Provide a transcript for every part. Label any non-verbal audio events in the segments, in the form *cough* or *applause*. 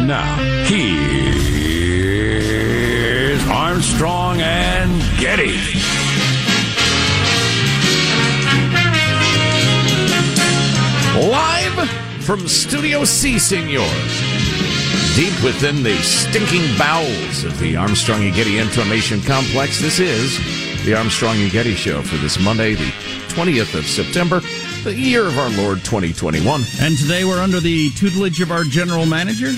And now, here's Armstrong and Getty. Live from Studio C, Senor. Deep within the stinking bowels of the Armstrong and Getty Information Complex, this is the Armstrong and Getty Show for this Monday, the 20th of September, the year of our Lord 2021. And today we're under the tutelage of our general manager.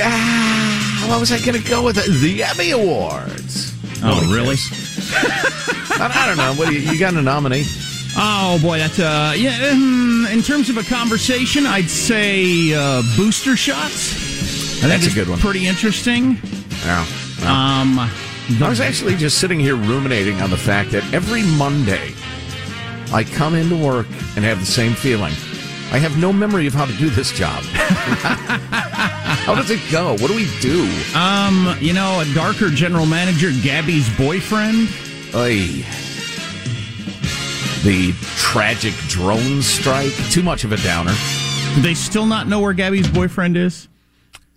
Ah, what was I going to go with? The Emmy Awards. Oh, Nobody really? I, I don't know. What do you, you got a nominee? Oh boy, that's uh yeah. um, In terms of a conversation, I'd say uh, booster shots. I That's a good one. Pretty interesting. Yeah. Um, I was actually just sitting here ruminating on the fact that every Monday I come into work and have the same feeling. I have no memory of how to do this job. *laughs* how does it go? What do we do? um, you know, a darker general manager, Gabby's boyfriend. Oy. The tragic drone strike. Too much of a downer. Do they still not know where Gabby's boyfriend is?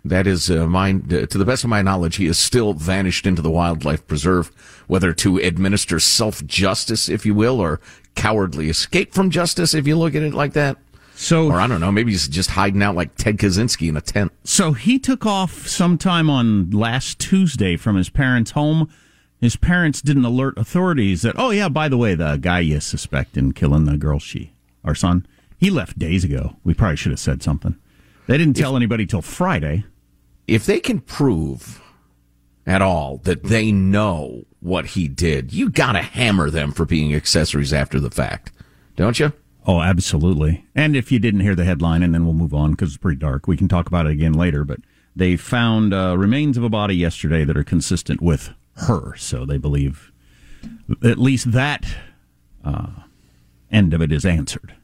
That is uh, mine. Uh, to the best of my knowledge, he has still vanished into the wildlife preserve, whether to administer self justice, if you will, or cowardly escape from justice, if you look at it like that. So, Or I don't know, maybe he's just hiding out like Ted Kaczynski in a tent. so he took off sometime on last Tuesday from his parents' home. His parents didn't alert authorities that, oh yeah, by the way, the guy you suspect in killing the girl, she, our son, he left days ago. We probably should have said something. They didn't tell anybody till Friday. If they can prove at all that they know what he did, you gotta hammer them for being accessories after the fact, don't you? Oh, absolutely. And if you didn't hear the headline, and then we'll move on because it's pretty dark. We can talk about it again later. But they found uh, remains of a body yesterday that are consistent with her. So they believe at least that uh, end of it is answered.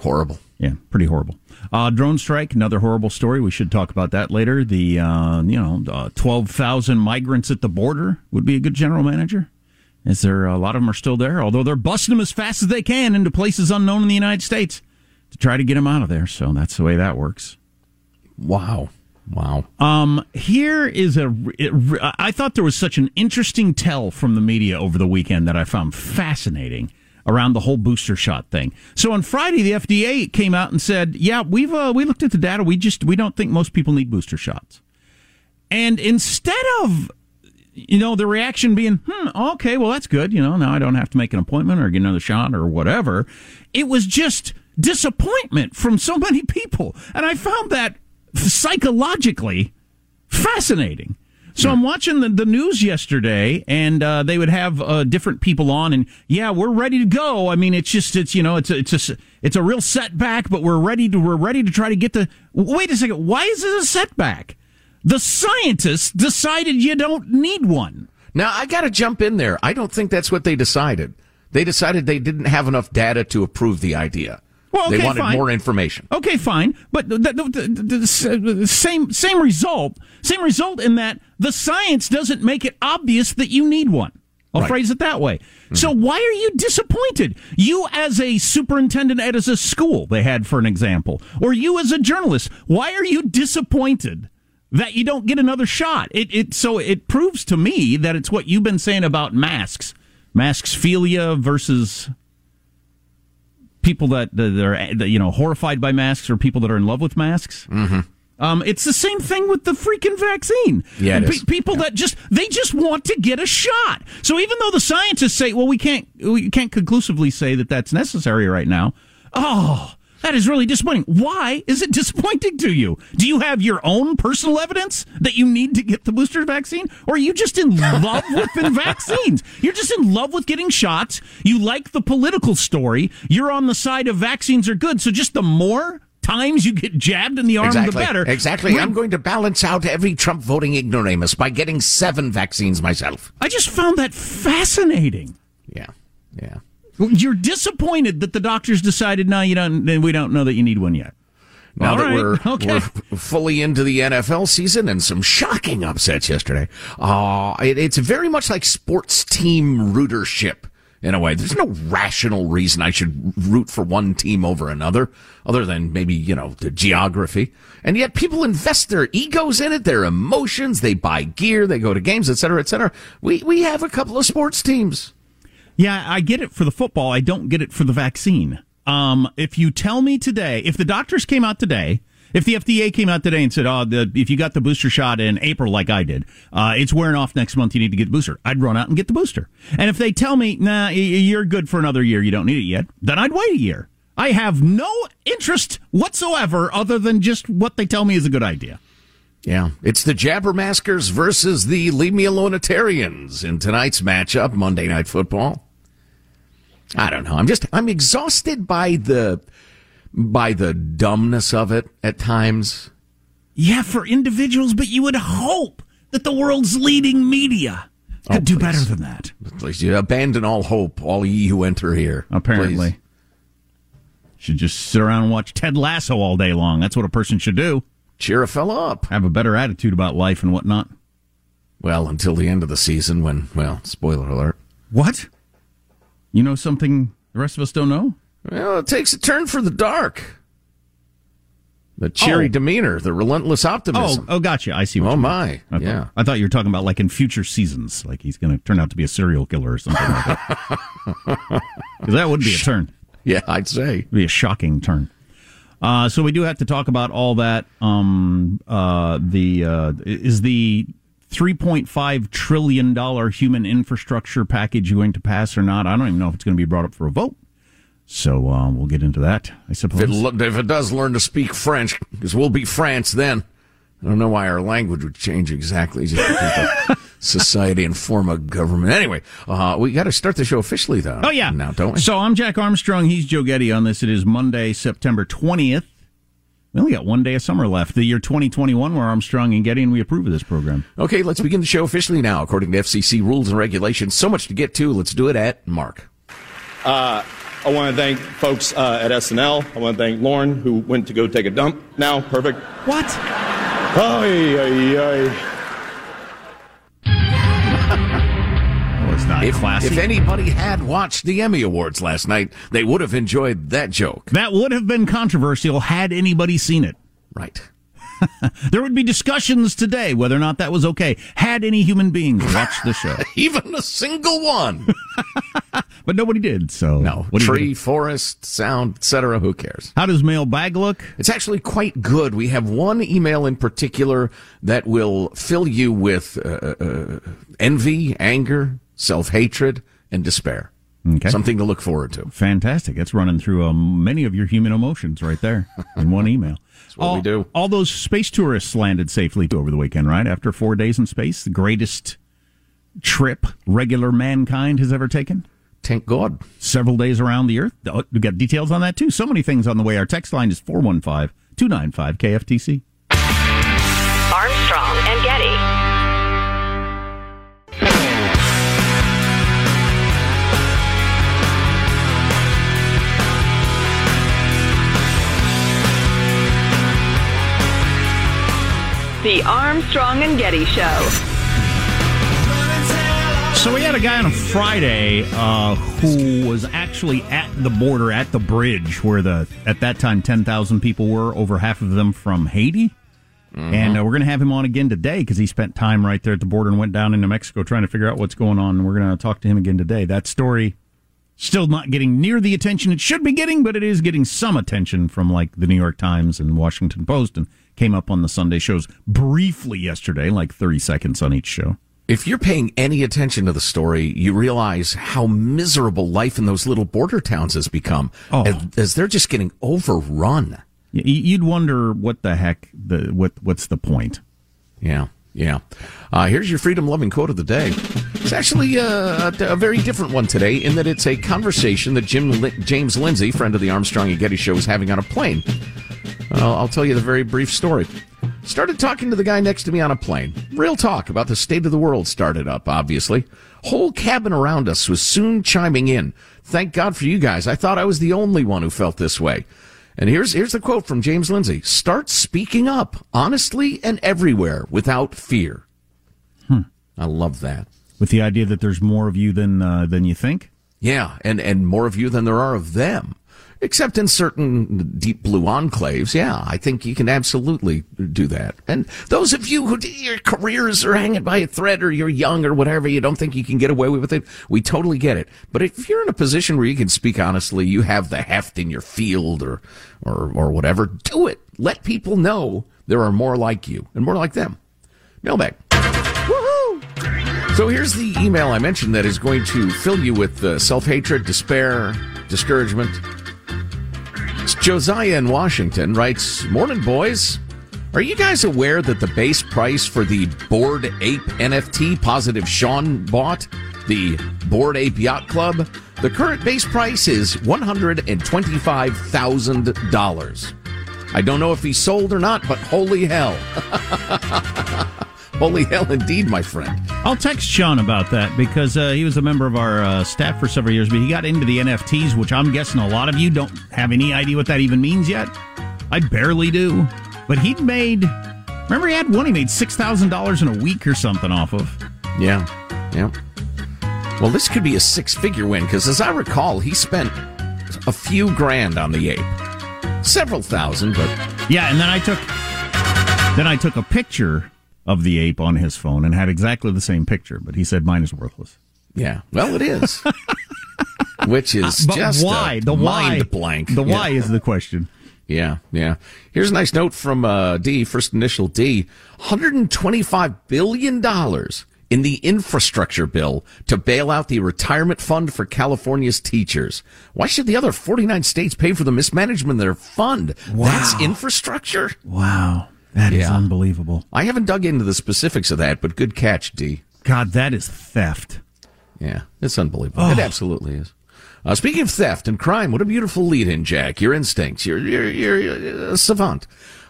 Horrible. Yeah, pretty horrible. Uh, drone strike, another horrible story. We should talk about that later. The uh, you know uh, twelve thousand migrants at the border would be a good general manager. Is there a lot of them are still there? Although they're busting them as fast as they can into places unknown in the United States to try to get them out of there. So that's the way that works. Wow. Wow. Um, here is a. It, I thought there was such an interesting tell from the media over the weekend that I found fascinating around the whole booster shot thing. So on Friday, the FDA came out and said, "Yeah, we've uh, we looked at the data. We just we don't think most people need booster shots." And instead of you know the reaction being, "Hmm, okay, well that's good. You know, now I don't have to make an appointment or get another shot or whatever," it was just disappointment from so many people, and I found that psychologically fascinating. So I'm watching the, the news yesterday, and uh, they would have uh, different people on, and yeah, we're ready to go. I mean, it's just it's you know it's a, it's a it's a real setback, but we're ready to we're ready to try to get the. Wait a second, why is this a setback? The scientists decided you don't need one. Now I got to jump in there. I don't think that's what they decided. They decided they didn't have enough data to approve the idea. Well, okay, they wanted fine. more information. Okay, fine, but the, the, the, the, same same result, same result in that the science doesn't make it obvious that you need one. I'll right. phrase it that way. Mm-hmm. So why are you disappointed? You as a superintendent at a school, they had for an example, or you as a journalist, why are you disappointed? That you don't get another shot. It, it so it proves to me that it's what you've been saying about masks, masks philia versus people that, that are that, you know horrified by masks or people that are in love with masks. Mm-hmm. Um, it's the same thing with the freaking vaccine. Yeah, P- people yeah. that just they just want to get a shot. So even though the scientists say, well, we can't we can't conclusively say that that's necessary right now. Oh, that is really disappointing. Why is it *laughs* disappointing to you? Do you have your own personal evidence that you need to get the booster vaccine? Or are you just in love *laughs* with the vaccines? You're just in love with getting shots. You like the political story. You're on the side of vaccines are good. So just the more times you get jabbed in the arm, exactly. the better. Exactly. We're, I'm going to balance out every Trump voting ignoramus by getting seven vaccines myself. I just found that fascinating. Yeah. Yeah. You're disappointed that the doctors decided, no, you don't. We don't know that you need one yet. Now All that right. we're, okay. we're fully into the NFL season and some shocking upsets yesterday, uh, it, it's very much like sports team rootership in a way. There's no rational reason I should root for one team over another, other than maybe, you know, the geography. And yet people invest their egos in it, their emotions, they buy gear, they go to games, et cetera, et cetera. We, we have a couple of sports teams. Yeah, I get it for the football. I don't get it for the vaccine. Um, if you tell me today, if the doctors came out today, if the FDA came out today and said, "Oh, the, if you got the booster shot in April, like I did, uh, it's wearing off next month. You need to get the booster," I'd run out and get the booster. And if they tell me, "Nah, you're good for another year. You don't need it yet," then I'd wait a year. I have no interest whatsoever, other than just what they tell me is a good idea. Yeah, it's the Jabbermaskers versus the Leave Me Alonetarians in tonight's matchup, Monday Night Football. I don't know. I'm just I'm exhausted by the by the dumbness of it at times. Yeah, for individuals, but you would hope that the world's leading media oh, could oh, do better than that. Please, you abandon all hope, all ye who enter here. Apparently. Please. Should just sit around and watch Ted Lasso all day long. That's what a person should do. Cheer a fella up. Have a better attitude about life and whatnot. Well, until the end of the season when, well, spoiler alert. What? You know something the rest of us don't know? Well, it takes a turn for the dark. The cheery oh. demeanor, the relentless optimism. Oh, oh, gotcha. I see. oh my, I yeah. I thought you were talking about like in future seasons, like he's going to turn out to be a serial killer or something like that. *laughs* Because that would be a turn. Yeah, I'd say It'd be a shocking turn. Uh, so we do have to talk about all that. Um, uh, the uh, is the $3.5 trillion human infrastructure package going to pass or not? I don't even know if it's going to be brought up for a vote. So uh, we'll get into that, I suppose. If it, if it does learn to speak French, because we'll be France then. I don't know why our language would change exactly. Just *laughs* society and form of government. Anyway, uh, we got to start the show officially, though. Oh, yeah. Now, don't we? So I'm Jack Armstrong. He's Joe Getty on this. It is Monday, September 20th. We only got one day of summer left. The year 2021, where Armstrong and Getty, and we approve of this program. Okay, let's begin the show officially now, according to FCC rules and regulations. So much to get to. Let's do it at Mark. Uh, I want to thank folks uh, at SNL. I want to thank Lauren, who went to go take a dump. Now, perfect. What? Ay, ay, ay. If, classy. if anybody had watched the Emmy Awards last night, they would have enjoyed that joke. that would have been controversial had anybody seen it. Right. *laughs* There would be discussions today whether or not that was okay. Had any human beings watched the show, *laughs* Even a single one. *laughs* but nobody did. So No. Tree, forest, sound, etc. Who cares? How does mailbag look? It's actually quite good. We have one email in particular that will fill you with uh, uh, envy, anger, self hatred, and despair. Okay. Something to look forward to. Fantastic. It's running through um, many of your human emotions right there *laughs* in one email. That's what all, we do. All those space tourists landed safely over the weekend, right? After four days in space, the greatest trip regular mankind has ever taken. Thank God. Several days around the Earth. Oh, We got details on that too. So many things on the way. Our text line is 415 295 KFTC. The Armstrong and Getty Show. So we had a guy on a Friday uh, who was actually at the border, at the bridge where the at that time ten thousand people were, over half of them from Haiti. And uh, we're going to have him on again today because he spent time right there at the border and went down into Mexico trying to figure out what's going on. And we're going to talk to him again today. That story still not getting near the attention it should be getting, but it is getting some attention from like the New York Times and Washington Post, and came up on the Sunday shows briefly yesterday, like thirty seconds on each show. If you're paying any attention to the story, you realize how miserable life in those little border towns has become Oh. as, as they're just getting overrun. You'd wonder what the heck the what what's the point? Yeah, yeah. Uh, here's your freedom loving quote of the day. It's actually uh, a, a very different one today in that it's a conversation that Jim James Lindsay, friend of the Armstrong and Getty show, was having on a plane. Uh, I'll tell you the very brief story. Started talking to the guy next to me on a plane. Real talk about the state of the world started up, obviously. Whole cabin around us was soon chiming in. Thank God for you guys. I thought I was the only one who felt this way. And here's here's the quote from James Lindsay. Start speaking up honestly and everywhere without fear. I love that. With the idea that there's more of you than uh, than you think. Yeah, and and more of you than there are of them. Except in certain deep blue enclaves, yeah, I think you can absolutely do that. And those of you who your careers are hanging by a thread, or you're young, or whatever, you don't think you can get away with it. We totally get it. But if you're in a position where you can speak honestly, you have the heft in your field, or or or whatever, do it. Let people know there are more like you and more like them. Mailbag. Woohoo! So here's the email I mentioned that is going to fill you with uh, self hatred, despair, discouragement. Josiah in Washington writes Morning, boys. Are you guys aware that the base price for the Bored Ape NFT Positive Sean bought, the Bored Ape Yacht Club, the current base price is $125,000? I don't know if he sold or not, but holy hell. *laughs* holy hell indeed, my friend. I'll text Sean about that because uh, he was a member of our uh, staff for several years, but he got into the NFTs, which I'm guessing a lot of you don't have any idea what that even means yet. I barely do, but he'd made. Remember, he had one he made six thousand dollars in a week or something off of. Yeah, yeah. Well, this could be a six figure win because, as I recall, he spent a few grand on the ape. Several thousand, but Yeah, and then I took then I took a picture of the ape on his phone and had exactly the same picture, but he said mine is worthless. yeah. Well, it is. *laughs* Which is But just why? the why blank. The Yeah. why is the question. Yeah, yeah. Here's a nice note from uh, D, first initial D. $125 billion in the infrastructure bill to bail out the retirement fund for California's teachers. Why should the other 49 states pay for the mismanagement of their fund? That's infrastructure? Wow, that is Yeah. unbelievable. I haven't dug into the specifics of that, but good catch, D. God, that is theft. Yeah, it's unbelievable. It absolutely is. Uh, speaking of theft and crime, what a beautiful lead-in, Jack. Your instincts. You're you're, you're a savant.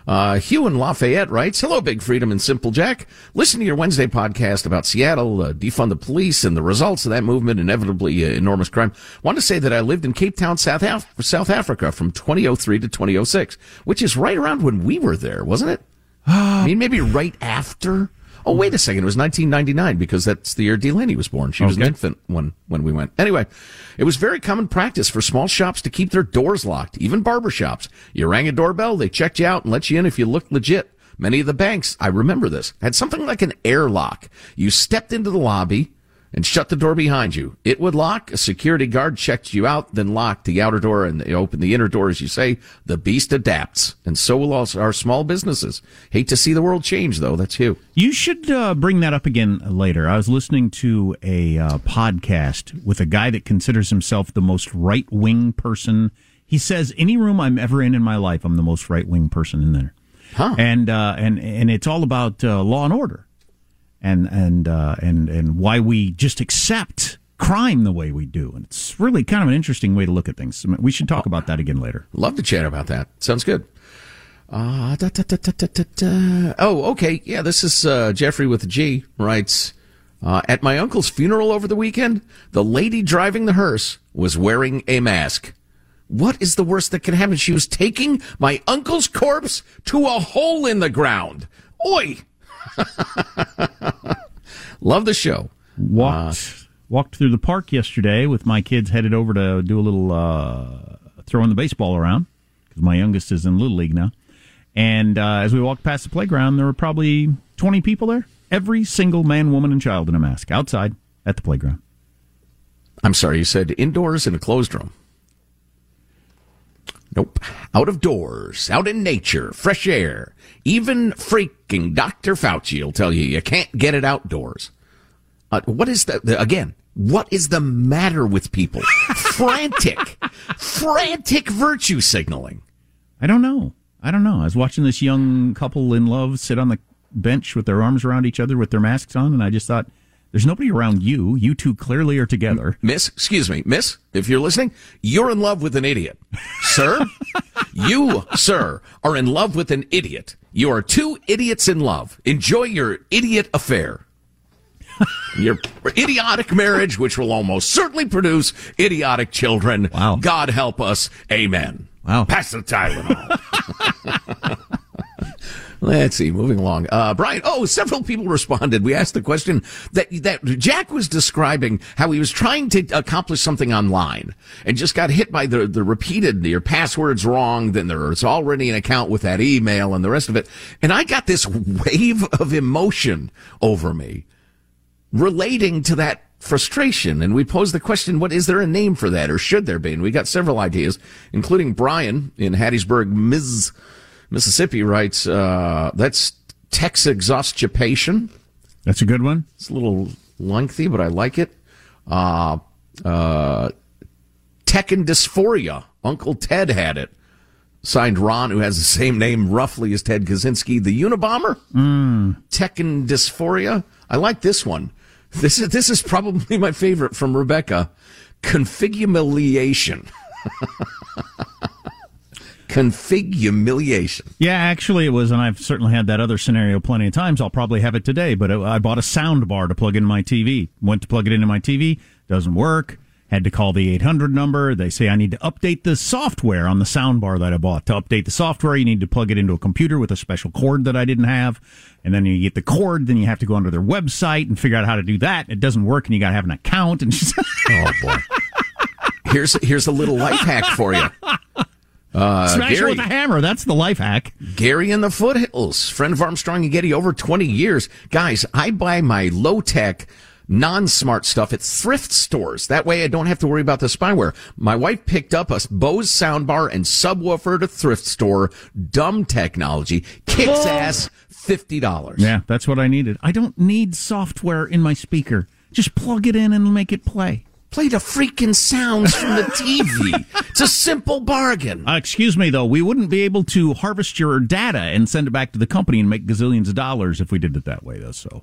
Uh, Hugh in Lafayette writes, Hello, Big Freedom and Simple Jack. Listen to your Wednesday podcast about Seattle, uh, defund the police, and the results of that movement, inevitably uh, enormous crime. Want to say that I lived in Cape Town, South, Af- South Africa from 2003 to 2006, which is right around when we were there, wasn't it? I mean, maybe right after. Oh, wait a second. It was 1999 because that's the year Delaney was born. She was an infant when, when we went. Anyway, it was very common practice for small shops to keep their doors locked, even barber shops. You rang a doorbell, they checked you out and let you in if you looked legit. Many of the banks, I remember this, had something like an airlock. You stepped into the lobby and shut the door behind you. It would lock. A security guard checked you out, then locked the outer door and they opened the inner door. As you say, the beast adapts. And so will also our small businesses. Hate to see the world change though. That's you. You should uh, bring that up again later. I was listening to a uh, podcast with a guy that considers himself the most right wing person. He says, any room I'm ever in in my life, I'm the most right wing person in there. Huh. And uh, and and it's all about uh, law and order, and and uh, and and why we just accept crime the way we do. And it's really kind of an interesting way to look at things. We should talk about that again later. Love to chat about that. Sounds good. Uh, da, da, da. Oh, okay. Yeah, this is uh, Jeffrey with a G writes uh, At my uncle's funeral over the weekend, the lady driving the hearse was wearing a mask. What is the worst that can happen? She was taking my uncle's corpse to a hole in the ground. Oi! *laughs* Love the show. walked walked through the park yesterday with my kids headed over to do a little uh, throwing the baseball around because my youngest is in little league now and uh, as we walked past the playground there were probably 20 people there every single man woman and child in a mask outside at the playground I'm sorry, you said indoors in a closed room. Nope. Out of doors, out in nature, fresh air. Even freaking Dr. Fauci will tell you you can't get it outdoors. Uh, what is the, the, again, what is the matter with people? *laughs* frantic, frantic virtue signaling. i don't know i don't know i was watching this young couple in love sit on the bench with their arms around each other with their masks on and i just thought there's nobody around you you two clearly are together Miss, excuse me, miss, if you're listening, you're in love with an idiot. Sir, *laughs* you, sir, are in love with an idiot. You are two idiots in love. Enjoy your idiot affair. *laughs* Your idiotic marriage, which will almost certainly produce idiotic children. Wow. God help us. Amen. Wow. Pass the Tylenol. *laughs* *laughs* Let's see, moving along. Uh, Brian, oh, several people responded. We asked the question that, that Jack was describing how he was trying to accomplish something online and just got hit by the, the repeated, your password's wrong, then there's already an account with that email and the rest of it. And I got this *laughs* wave of emotion over me relating to that frustration. And we posed the question, what is there a name for that or should there be? And we got several ideas, including Brian in Hattiesburg, Ms. Mississippi writes, uh, that's text exhaustion. that's a good one It's a little lengthy, but I like it. Uh, uh, tech and dysphoria. Uncle Ted had it. Signed Ron, who has the same name roughly as Ted Kaczynski, the Unabomber. Tech and dysphoria. I like this one. This is this is probably my favorite from Rebecca. Configumiliation. *laughs* Configumiliation. Yeah, actually, it was, and I've certainly had that other scenario plenty of times. I'll probably have it today, but I bought a sound bar to plug into my TV. Went to plug it into my TV, doesn't work. Had to call the 800 number. They say I need to update the software on the sound bar that I bought. To update the software, you need to plug it into a computer with a special cord that I didn't have. And then you get the cord, then you have to go onto their website and figure out how to do that. It doesn't work, and you got to have an account. And she's *laughs* Oh boy. Here's here's a little life hack for you. Uh, smash Gary, it with a hammer. That's the life hack. Gary in the foothills, friend of Armstrong and Getty over 20 years. Guys, I buy my low tech, non smart stuff at thrift stores. That way I don't have to worry about the spyware. My wife picked up a Bose soundbar and subwoofer at a thrift store. Dumb technology. Kicks ass. $50. Yeah, that's what I needed. I don't need software in my speaker. Just plug it in and make it play. Play the freaking sounds from the TV. it's a simple bargain. Uh, excuse me, though, we wouldn't be able to harvest your data and send it back to the company and make gazillions of dollars if we did it that way, though. So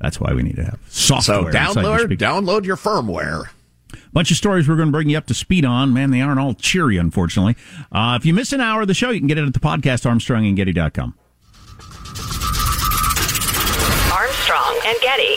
that's why we need to have software. inside your download speaker. download your firmware. A bunch of stories we're going to bring you up to speed on. Man, they aren't all cheery, unfortunately. Uh, if you miss an hour of the show, you can get it at the podcast, Armstrong and armstrongandgetty.com. Armstrong and Getty.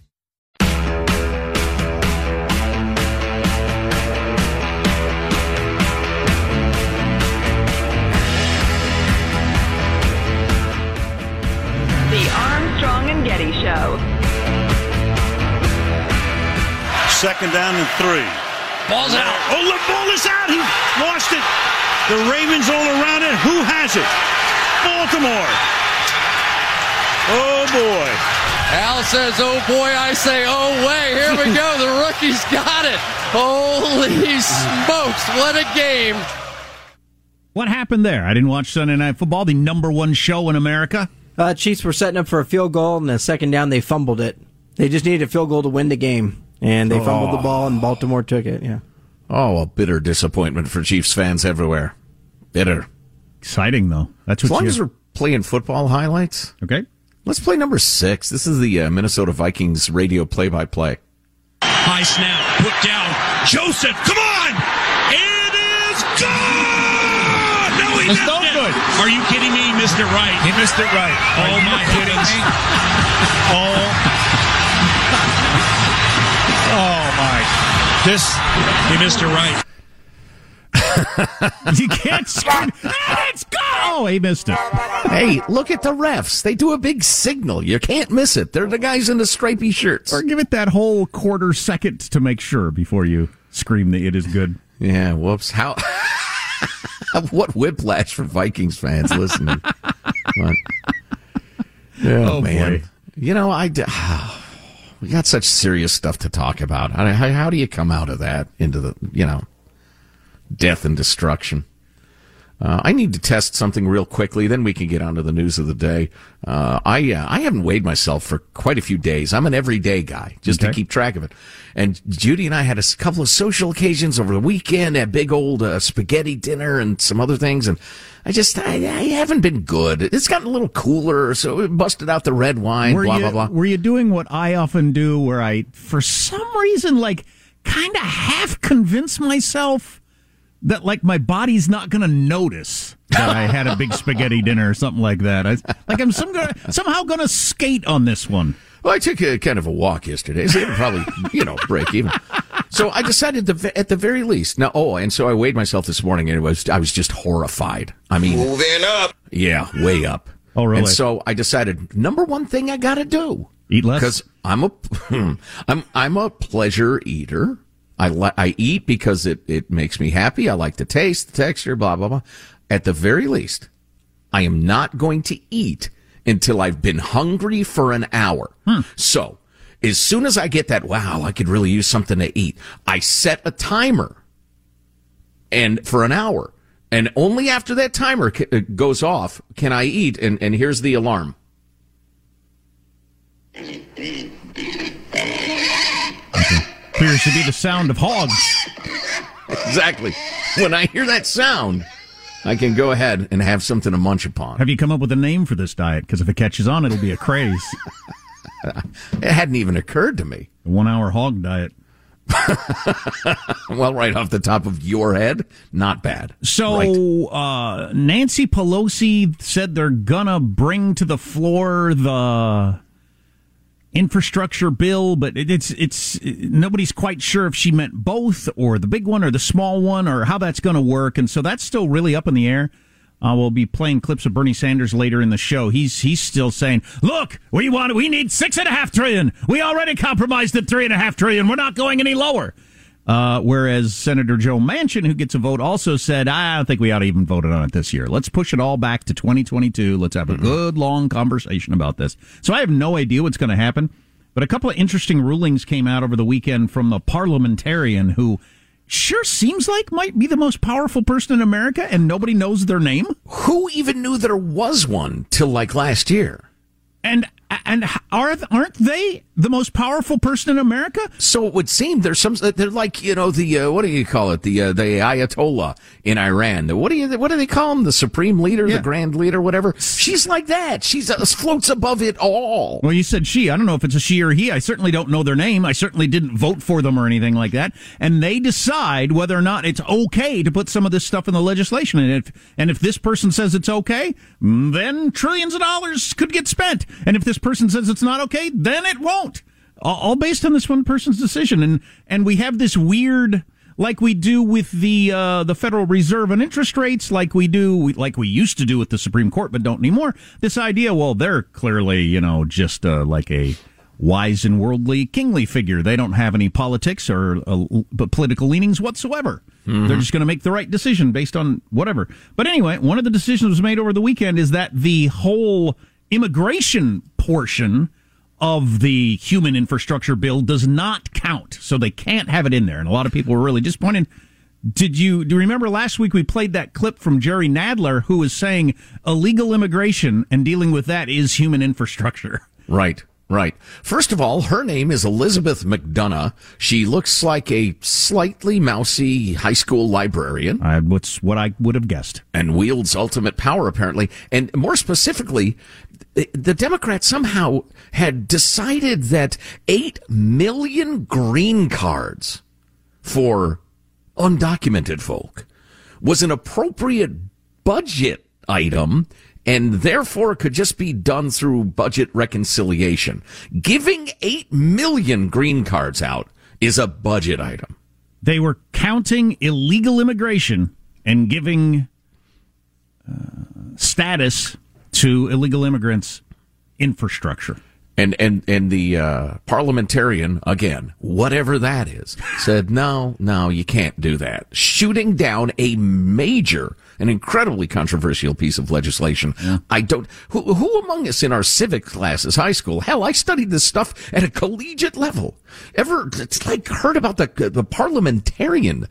Second down and three. Ball's out. Oh, the ball is out. He lost it. The Ravens all around it. Who has it? Baltimore. Oh, boy. Al says, oh boy, I say, oh way, here we go. The rookie's got it. Holy smokes, what a game. What happened there? I didn't watch Sunday Night Football, the number one show in America. Uh, Chiefs were setting up for a field goal, and the second down, they fumbled it. They just needed a field goal to win the game, and they fumbled the ball, and Baltimore took it. Yeah. Oh, a bitter disappointment for Chiefs fans everywhere. Bitter. Exciting, though. That's As what long you... as we're playing football highlights, Okay. let's play number six. This is the uh, Minnesota Vikings radio play-by-play. High snap. Put down. Joseph. Come on. It is gone. No, he It's missed it. good. Are you kidding me? He missed it right. He missed it right. Oh, my goodness. *laughs* Oh. Oh, my. This, he missed it right. *laughs* You can't scream. Let's go! Oh, he missed it. Hey, look at the refs. They do a big signal. You can't miss it. They're the guys in the stripy shirts. Or give it that whole quarter second to make sure before you scream that it is good. Yeah, whoops. How? *laughs* what whiplash for Vikings fans listening. *laughs* What? Oh, Oh, man. boy. You know, I. d- *sighs* We got such serious stuff to talk about. How, how, how do you come out of that into the, you know, death and destruction? Uh, I need to test something real quickly, then we can get on to the news of the day. Uh, I uh, I haven't weighed myself for quite a few days. I'm an everyday guy, just Okay. to keep track of it. And Judy and I had a couple of social occasions over the weekend, a big old uh, spaghetti dinner and some other things, and I just I, I haven't been good. It's gotten a little cooler, so it busted out the red wine. were blah you, blah blah. Were you doing what I often do, where I, for some reason, like kind of half convince myself that like my body's not going to notice that I had a big spaghetti dinner or something like that? I, like I'm some gonna, somehow going to skate on this one. Well, I took a kind of a walk yesterday, so it'll probably, *laughs* you know, break even. So I decided to, at the very least, now, oh, and so I weighed myself this morning and it was, I was just horrified. I mean, Moving up. yeah, way up. Oh, really? And so I decided, number one thing I got to do. Eat less? Because I'm a, hmm, I'm, I'm a pleasure eater. I li- I eat because it it makes me happy. I like the taste, the texture, blah blah blah. At the very least, I am not going to eat until I've been hungry for an hour. So, as soon as I get that, wow, I could really use something to eat. I set a timer and for an hour. And only after that timer uh, goes off can I eat. And, and here's the alarm. Appears to be the sound of hogs. Exactly. When I hear that sound, I can go ahead and have something to munch upon. Have you come up with a name for this diet? Because if it catches on, it'll be a craze. *laughs* It hadn't even occurred to me. The one hour hog diet. *laughs* Well, right off the top of your head, not bad. So, Right. uh, Nancy Pelosi said they're gonna bring to the floor the infrastructure bill, but it, it's it's nobody's quite sure if she meant both or the big one or the small one or how that's going to work, and so that's still really up in the air. Uh, we'll be playing clips of Bernie Sanders later in the show. He's he's still saying, "Look, we want we need six and a half trillion. We already compromised at three and a half trillion. We're not going any lower." Uh, whereas Senator Joe Manchin, who gets a vote, also said, I don't think we ought to even vote on it this year. Let's push it all back to 2022. Let's have a good, long conversation about this. So I have no idea what's going to happen. But a couple of interesting rulings came out over the weekend from a parliamentarian who sure seems like might be the most powerful person in America, and nobody knows their name. Who even knew there was one till like last year? And and are aren't they the most powerful person in America? So it would seem there's some. They're like you know the uh, what do you call it? The uh, the Ayatollah in Iran. What do you what do they call him? The supreme leader, Yeah. the grand leader, whatever. She's like that. She's uh, floats above it all. Well, you said she. I don't know if it's a she or he. I certainly don't know their name. I certainly didn't vote for them or anything like that. And they decide whether or not it's okay to put some of this stuff in the legislation. And if and if this person says it's okay, mm, then trillions of dollars could get spent. And if this person says it's not okay, then it won't. All based on this one person's decision. And and we have this weird like we do with the uh, the Federal Reserve and interest rates, like we do, like we used to do with the Supreme Court, but don't anymore. This idea, well, they're clearly, you know, just uh, like a wise and worldly kingly figure. They don't have any politics or uh, but political leanings whatsoever. They're just going to make the right decision based on whatever. But anyway, one of the decisions was made over the weekend is that the whole immigration portion of the human infrastructure bill does not count. So they can't have it in there. And a lot of people were really disappointed. Did you do you remember last week we played that clip from Jerry Nadler who was saying illegal immigration and dealing with that is human infrastructure? Right, right. First of all, her name is Elizabeth McDonough. She looks like a slightly mousy high school librarian. Uh, what's what I would have guessed. and wields ultimate power, apparently. And more specifically, the Democrats somehow had decided that 8 million green cards for undocumented folk was an appropriate budget item and therefore could just be done through budget reconciliation. Giving 8 million green cards out is a budget item. They were counting illegal immigration and giving uh, status to illegal immigrants infrastructure. And and and the uh, parliamentarian again, whatever that is, said no, no, you can't do that. Shooting down a major, an incredibly controversial piece of legislation. I don't. Who, who among us in our civic classes, high school? Hell, I studied this stuff at a collegiate level. Ever, it's like heard about the the parliamentarian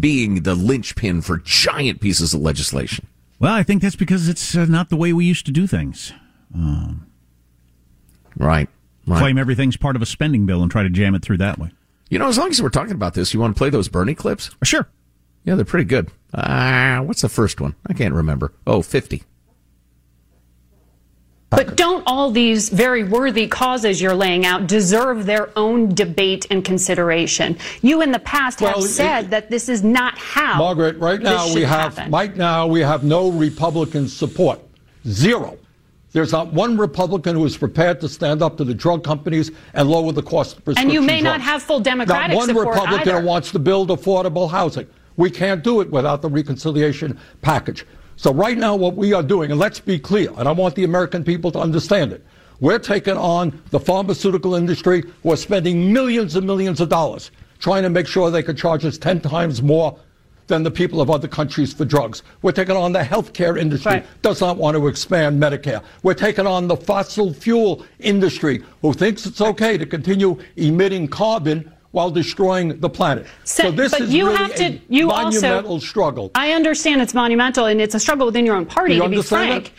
being the linchpin for giant pieces of legislation. Well, I think that's because it's uh, not the way we used to do things. Right. Right. Claim everything's part of a spending bill and try to jam it through that way. You know, as long as we're talking about this, you want to play those Bernie clips? Sure. Yeah, they're pretty good. Ah, what's the first one? I can't remember. Oh, 50. But don't all these very worthy causes you're laying out deserve their own debate and consideration? You in the past have Well, it- said that this is not how. Margaret, right now we have happen. right now we have no Republican support. Zero. There's not one Republican who is prepared to stand up to the drug companies and lower the cost of prescription And you may not have full Democratic support Not one support Republican either. wants to build affordable housing. We can't do it without the reconciliation package. So right now what we are doing, and let's be clear, and I want the American people to understand it, we're taking on the pharmaceutical industry who are spending millions and millions of dollars trying to make sure they could charge us 10 times more than the people of other countries for drugs. We're taking on the healthcare industry, Right. does not want to expand Medicare. We're taking on the fossil fuel industry, who thinks it's okay to continue emitting carbon while destroying the planet. So- so this but is you really have to- a you also- monumental struggle. I understand it's monumental and it's a struggle within your own party, You to be frank.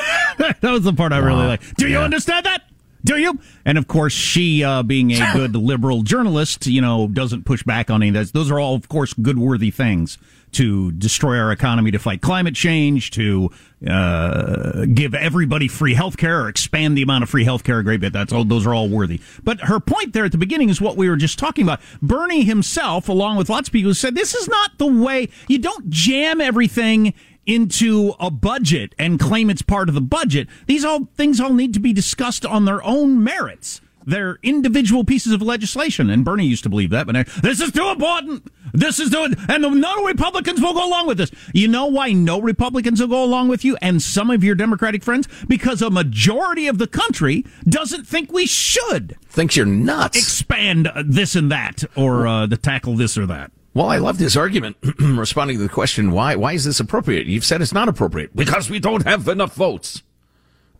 *laughs* that was the part I really like. Do you understand that? Do you? And of course, she, uh, being a *laughs* good liberal journalist, you know, doesn't push back on any of that. Those are all, of course, good worthy things to destroy our economy, to fight climate change, to uh, give everybody free health care or expand the amount of free health care a great bit. That's all, those are all worthy. But her point there at the beginning is what we were just talking about. Bernie himself, along with lots of people, said this is not the way. You don't jam everything into a budget and claim it's part of the budget. These all things all need to be discussed on their own merits. They're individual pieces of legislation, and Bernie used to believe that. But now, this is too important. This is too, and no Republicans will go along with this. You know why no Republicans will go along with you, and some of your Democratic friends, because a majority of the country doesn't think we should Thinks you're nuts. expand uh, this and that, or uh, to tackle this or that. Well, I love this argument *clears throat* responding to the question why why is this appropriate? You've said it's not appropriate because we don't have enough votes.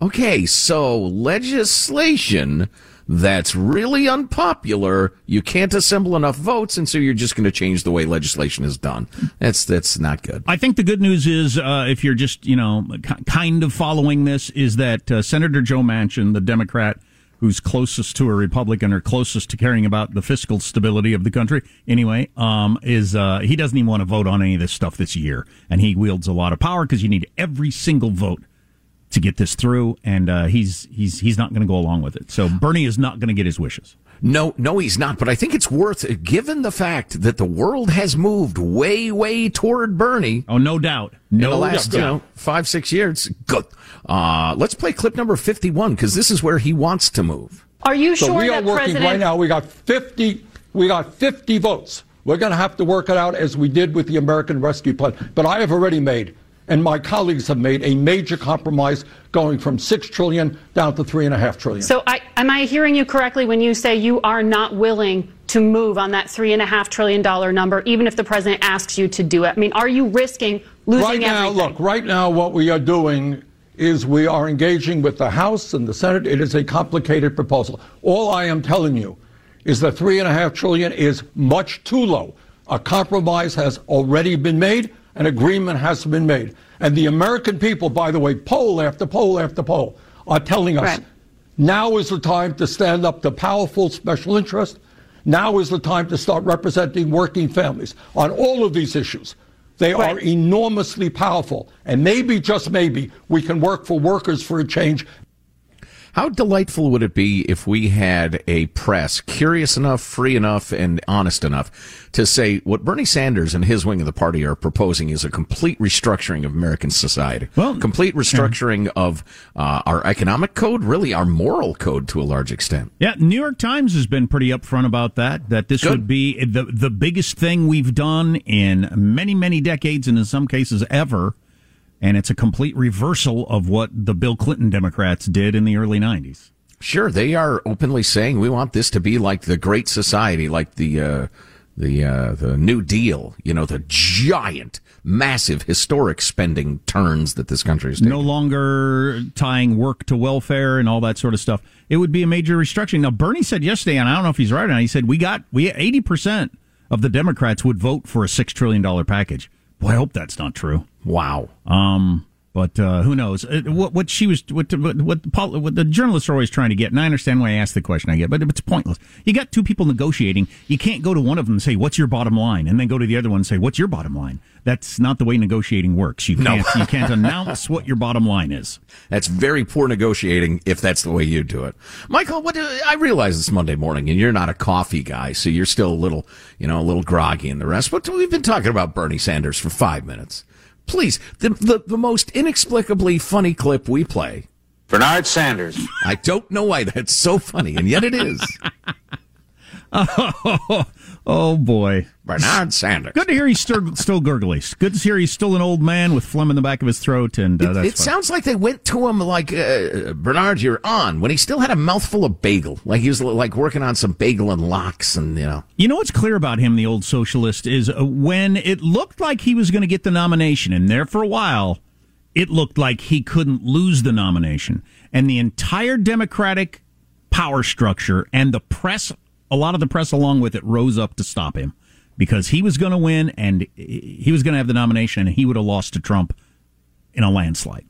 Okay, so legislation that's really unpopular, you can't assemble enough votes, and so you're just going to change the way legislation is done. That's that's not good. I think the good news is, uh, if you're just, you know, kind of following this, is that uh, Senator Joe Manchin, the Democrat who's closest to a Republican or closest to caring about the fiscal stability of the country, anyway, um, is uh, he doesn't even want to vote on any of this stuff this year, and he wields a lot of power because you need every single vote to get this through, and uh, he's he's he's not going to go along with it. So Bernie is not going to get his wishes. No, no, he's not. But I think it's worth, given the fact that the world has moved way, way toward Bernie. Oh, no doubt. in No the last, you know, five, six years. Good. Uh, let's play clip number 51 because this is where he wants to move. Are you So sure we are that working President right now. We got 50. We got 50 votes. We're going to have to work it out as we did with the American Rescue Plan. But I have already made, and my colleagues have made, a major compromise going from six trillion down to three and a half trillion. So, I, am I hearing you correctly when you say you are not willing to move on that three and a half trillion dollar number, even if the president asks you to do it? I mean, are you risking losing right now, everything? look, right now, what we are doing is we are engaging with the House and the Senate. It is a complicated proposal. All I am telling you is that three and a half trillion is much too low. A compromise has already been made. An agreement has been made. And the American people, by the way, poll after poll after poll, are telling us Right. now is the time to stand up to powerful special interests. Now is the time to start representing working families on all of these issues. They are enormously powerful. And maybe, just maybe, we can work for workers for a change. How delightful would it be if we had a press curious enough, free enough, and honest enough to say what Bernie Sanders and his wing of the party are proposing is a complete restructuring of American society. Well, complete restructuring of uh, our economic code, really our moral code to a large extent. Yeah, New York Times has been pretty upfront about that. That this would be the the biggest thing we've done in many many decades, and in some cases ever. And it's a complete reversal of what the Bill Clinton Democrats did in the early '90s. Sure, they are openly saying we want this to be like the Great Society, like the uh, the uh, the New Deal. You know, the giant, massive, historic spending turns that this country is taking. No longer tying work to welfare and all that sort of stuff. It would be a major restructuring. Now, Bernie said yesterday, and I don't know if he's right or not. He said we got we eighty percent of the Democrats would vote for a six trillion dollar package. Boy, I hope that's not true. Wow. Um, but uh, who knows? Uh, What, what she was, what, what, what, the, what the journalists are always trying to get, and I understand why I asked the question I get, but it's pointless. You got two people negotiating. You can't go to one of them and say, "What's your bottom line?" and then go to the other one and say, "What's your bottom line?" That's not the way negotiating works. You can't, you can't announce what your bottom line is. That's very poor negotiating if that's the way you do it. Michael, what do, I realize it's Monday morning and you're not a coffee guy, so you're still a little, you know, a little groggy and the rest, but we've been talking about Bernie Sanders for five minutes. Please, the, the, the most inexplicably funny clip we play. Bernard Sanders. I don't know why that's so funny, and yet it is. *laughs* *laughs* Oh boy, Bernard Sanders. Good to hear he's still still gurgly. Good to hear he's still an old man with phlegm in the back of his throat, and uh, it, it sounds like they went to him like uh, Bernard, you're on when he still had a mouthful of bagel, like he was like working on some bagel and lox, and you know. You know what's clear about him, the old socialist, is uh, when it looked like he was going to get the nomination, and there for a while, it looked like he couldn't lose the nomination, and the entire Democratic power structure and the press, a lot of the press along with it, rose up to stop him because he was going to win and he was going to have the nomination, and he would have lost to Trump in a landslide.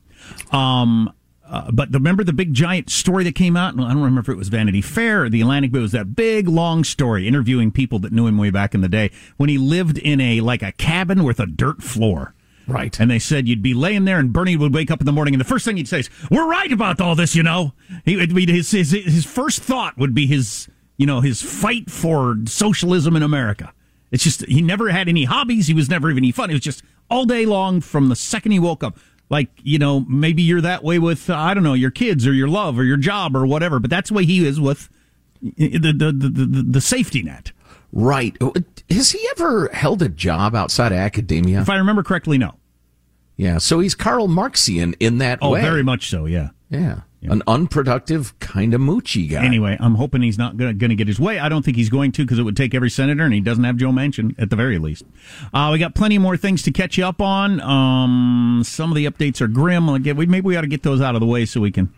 Um, uh, but remember the big giant story that came out? I don't remember if it was Vanity Fair or the Atlantic, but it was that big long story interviewing people that knew him way back in the day when he lived in a like a cabin with a dirt floor. Right. And they said you'd be laying there and Bernie would wake up in the morning and the first thing he'd say is, We're right about all this, you know. He his, his his first thought would be his you know, his fight for socialism in America. It's just he never had any hobbies. He was never even any fun. It was just all day long from the second he woke up. Like you know, maybe you're that way with uh, I don't know your kids or your love or your job or whatever. But that's the way he is with the the the, the, the safety net. Right. Has he ever held a job outside of academia? If I remember correctly, no. Yeah. So he's Karl Marxian in that oh, way. very much so. Yeah. Yeah. An unproductive kind of moochy guy. Anyway, I'm hoping he's not going to get his way. I don't think he's going to because it would take every senator, and he doesn't have Joe Manchin at the very least. Uh, we got plenty more things to catch you up on. Um, some of the updates are grim. Again, we, maybe we ought to get those out of the way so we can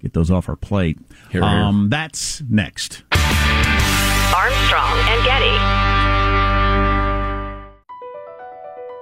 get those off our plate. Here, um, here. That's next. Armstrong and Getty.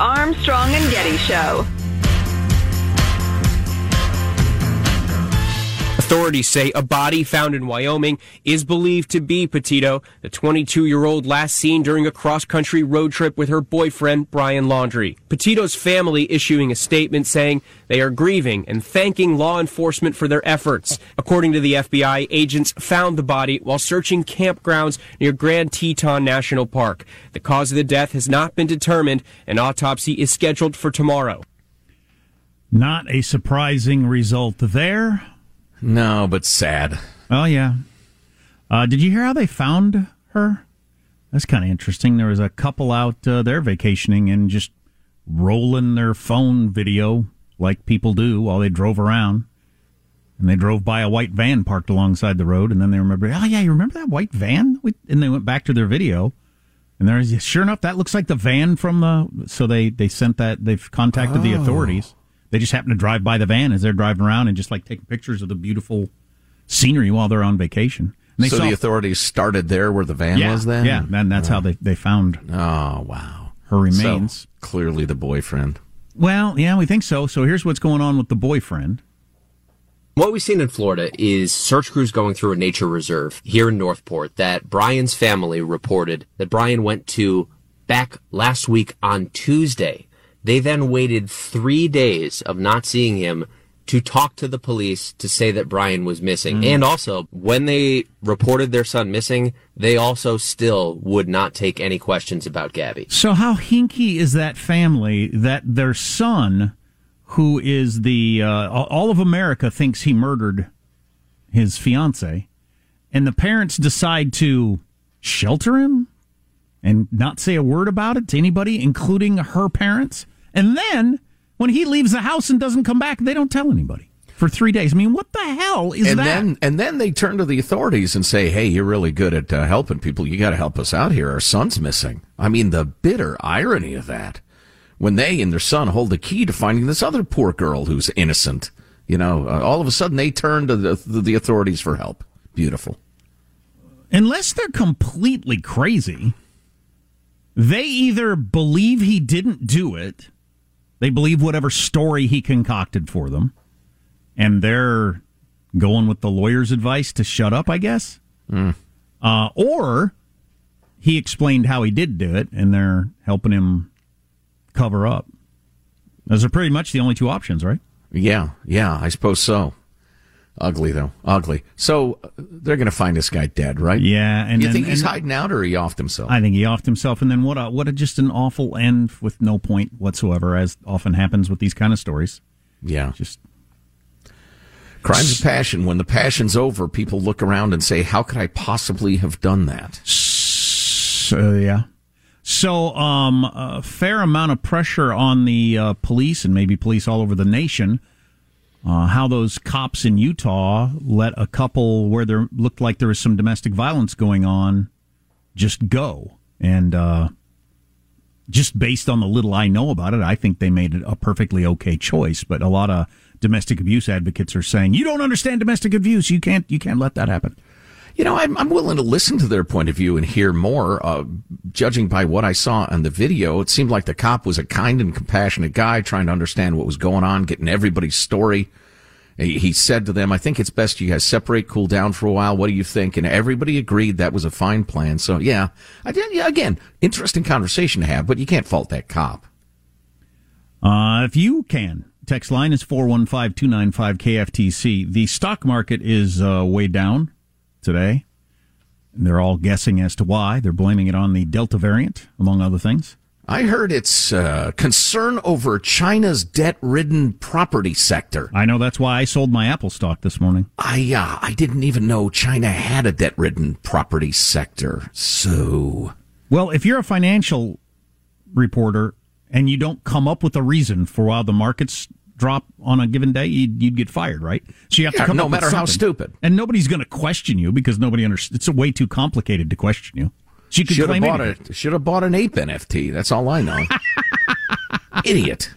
Armstrong and Getty Show. Authorities say a body found in Wyoming is believed to be Petito, the 22 year old last seen during a cross country road trip with her boyfriend, Brian Laundrie. Petito's family issuing a statement saying they are grieving and thanking law enforcement for their efforts. According to the FBI, agents found the body while searching campgrounds near Grand Teton National Park. The cause of the death has not been determined. An autopsy is scheduled for tomorrow. Not a surprising result there. No, but sad. Oh yeah. Uh, did you hear how they found her? That's kind of interesting. There was a couple out uh, there vacationing and just rolling their phone video like people do while they drove around. And they drove by a white van parked alongside the road, and then they remembered, oh yeah, you remember that white van? And they went back to their video, and there's sure enough, that looks like the van from the. So they they sent that. They've contacted oh. the authorities They just happen to drive by the van as they're driving around and just like taking pictures of the beautiful scenery while they're on vacation. And they so saw, the authorities started there where the van yeah, was then? Yeah, and that's how they, they found Oh, wow. her remains. So, clearly the boyfriend. Well, yeah, we think so. So here's what's going on with the boyfriend. What we've seen in Florida is search crews going through a nature reserve here in North Port that Brian's family reported that Brian went to back last week on Tuesday. They then waited three days of not seeing him to talk to the police to say that Brian was missing. Mm. And also, when they reported their son missing, they also still would not take any questions about Gabby. So how hinky is that family that their son, who is the uh, all of America thinks he murdered his fiance, and the parents decide to shelter him and not say a word about it to anybody, including her parents, and then when he leaves the house and doesn't come back, they don't tell anybody for three days. I mean, what the hell is and that? then and then they turn to the authorities and say, "Hey, you're really good at uh, helping people. You got to help us out here. Our son's missing." I mean, the bitter irony of that. When they and their son hold the key to finding this other poor girl who's innocent, you know, uh, all of a sudden they turn to the, the authorities for help. Beautiful. unless they're completely crazy, they either believe he didn't do it, they believe whatever story he concocted for them, and they're going with the lawyer's advice to shut up, I guess. Uh, or he explained how he did do it, and they're helping him cover up. Those are pretty much the only two options, right? Yeah, yeah, I suppose so. Ugly though, ugly. So uh, they're going to find this guy dead, right? Yeah, and you then- think he's hiding out, or he offed himself? I think he offed himself, and then what? A, what a just an awful end with no point whatsoever, as often happens with these kind of stories. Yeah, just crimes of passion. When the passion's over, people look around and say, "How could I possibly have done that?" So yeah. So um, a fair amount of pressure on the uh, police and maybe police all over the nation. Uh, how those cops in Utah let a couple where there looked like there was some domestic violence going on just go and uh, just based on the little I know about it, I think they made a perfectly okay choice. But a lot of domestic abuse advocates are saying you don't understand domestic abuse. You can't you can't let that happen. You know, I'm, I'm willing to listen to their point of view and hear more. Uh, judging by what I saw on the video, it seemed like the cop was a kind and compassionate guy trying to understand what was going on, getting everybody's story. He said to them, I think it's best you guys separate, cool down for a while. What do you think? And everybody agreed that was a fine plan. So, yeah, I did, yeah again, interesting conversation to have, but you can't fault that cop. Uh, if you can, text line is 415 295 KFTC. The stock market is uh, way down today. And they're all guessing as to why. They're blaming it on the Delta variant, among other things. I heard it's uh, concern over China's debt-ridden property sector. I know that's why I sold my Apple stock this morning. I uh, I didn't even know China had a debt-ridden property sector. So, Well, if you're a financial reporter and you don't come up with a reason for why the markets drop on a given day, you'd, you'd get fired, right? So you have Yeah, to come no up with matter how stupid. And nobody's going to question you because nobody understands. It's way too complicated to question you. So you should have bought anything. a should have bought an ape NFT. That's all I know. *laughs* Idiot.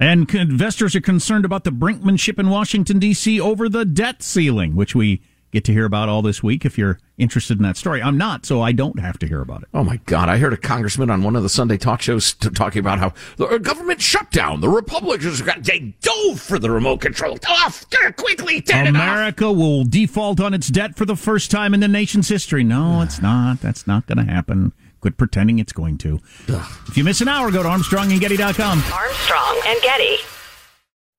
And investors are concerned about the brinkmanship in Washington, D.C. over the debt ceiling, which we get to hear about all this week if you're interested in that story. I'm not, so I don't have to hear about it. Oh my God! I heard a congressman on one of the Sunday talk shows t- *laughs* talking about how the uh, government shutdown. The Republicans got they dove for the remote control. Off quickly, turn it off. America will default on its debt for the first time in the nation's history. No, *sighs* it's not. That's not going to happen. Quit pretending it's going to. If you miss an hour, go to ArmstrongandGetty.com. Armstrong and Getty.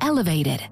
elevated.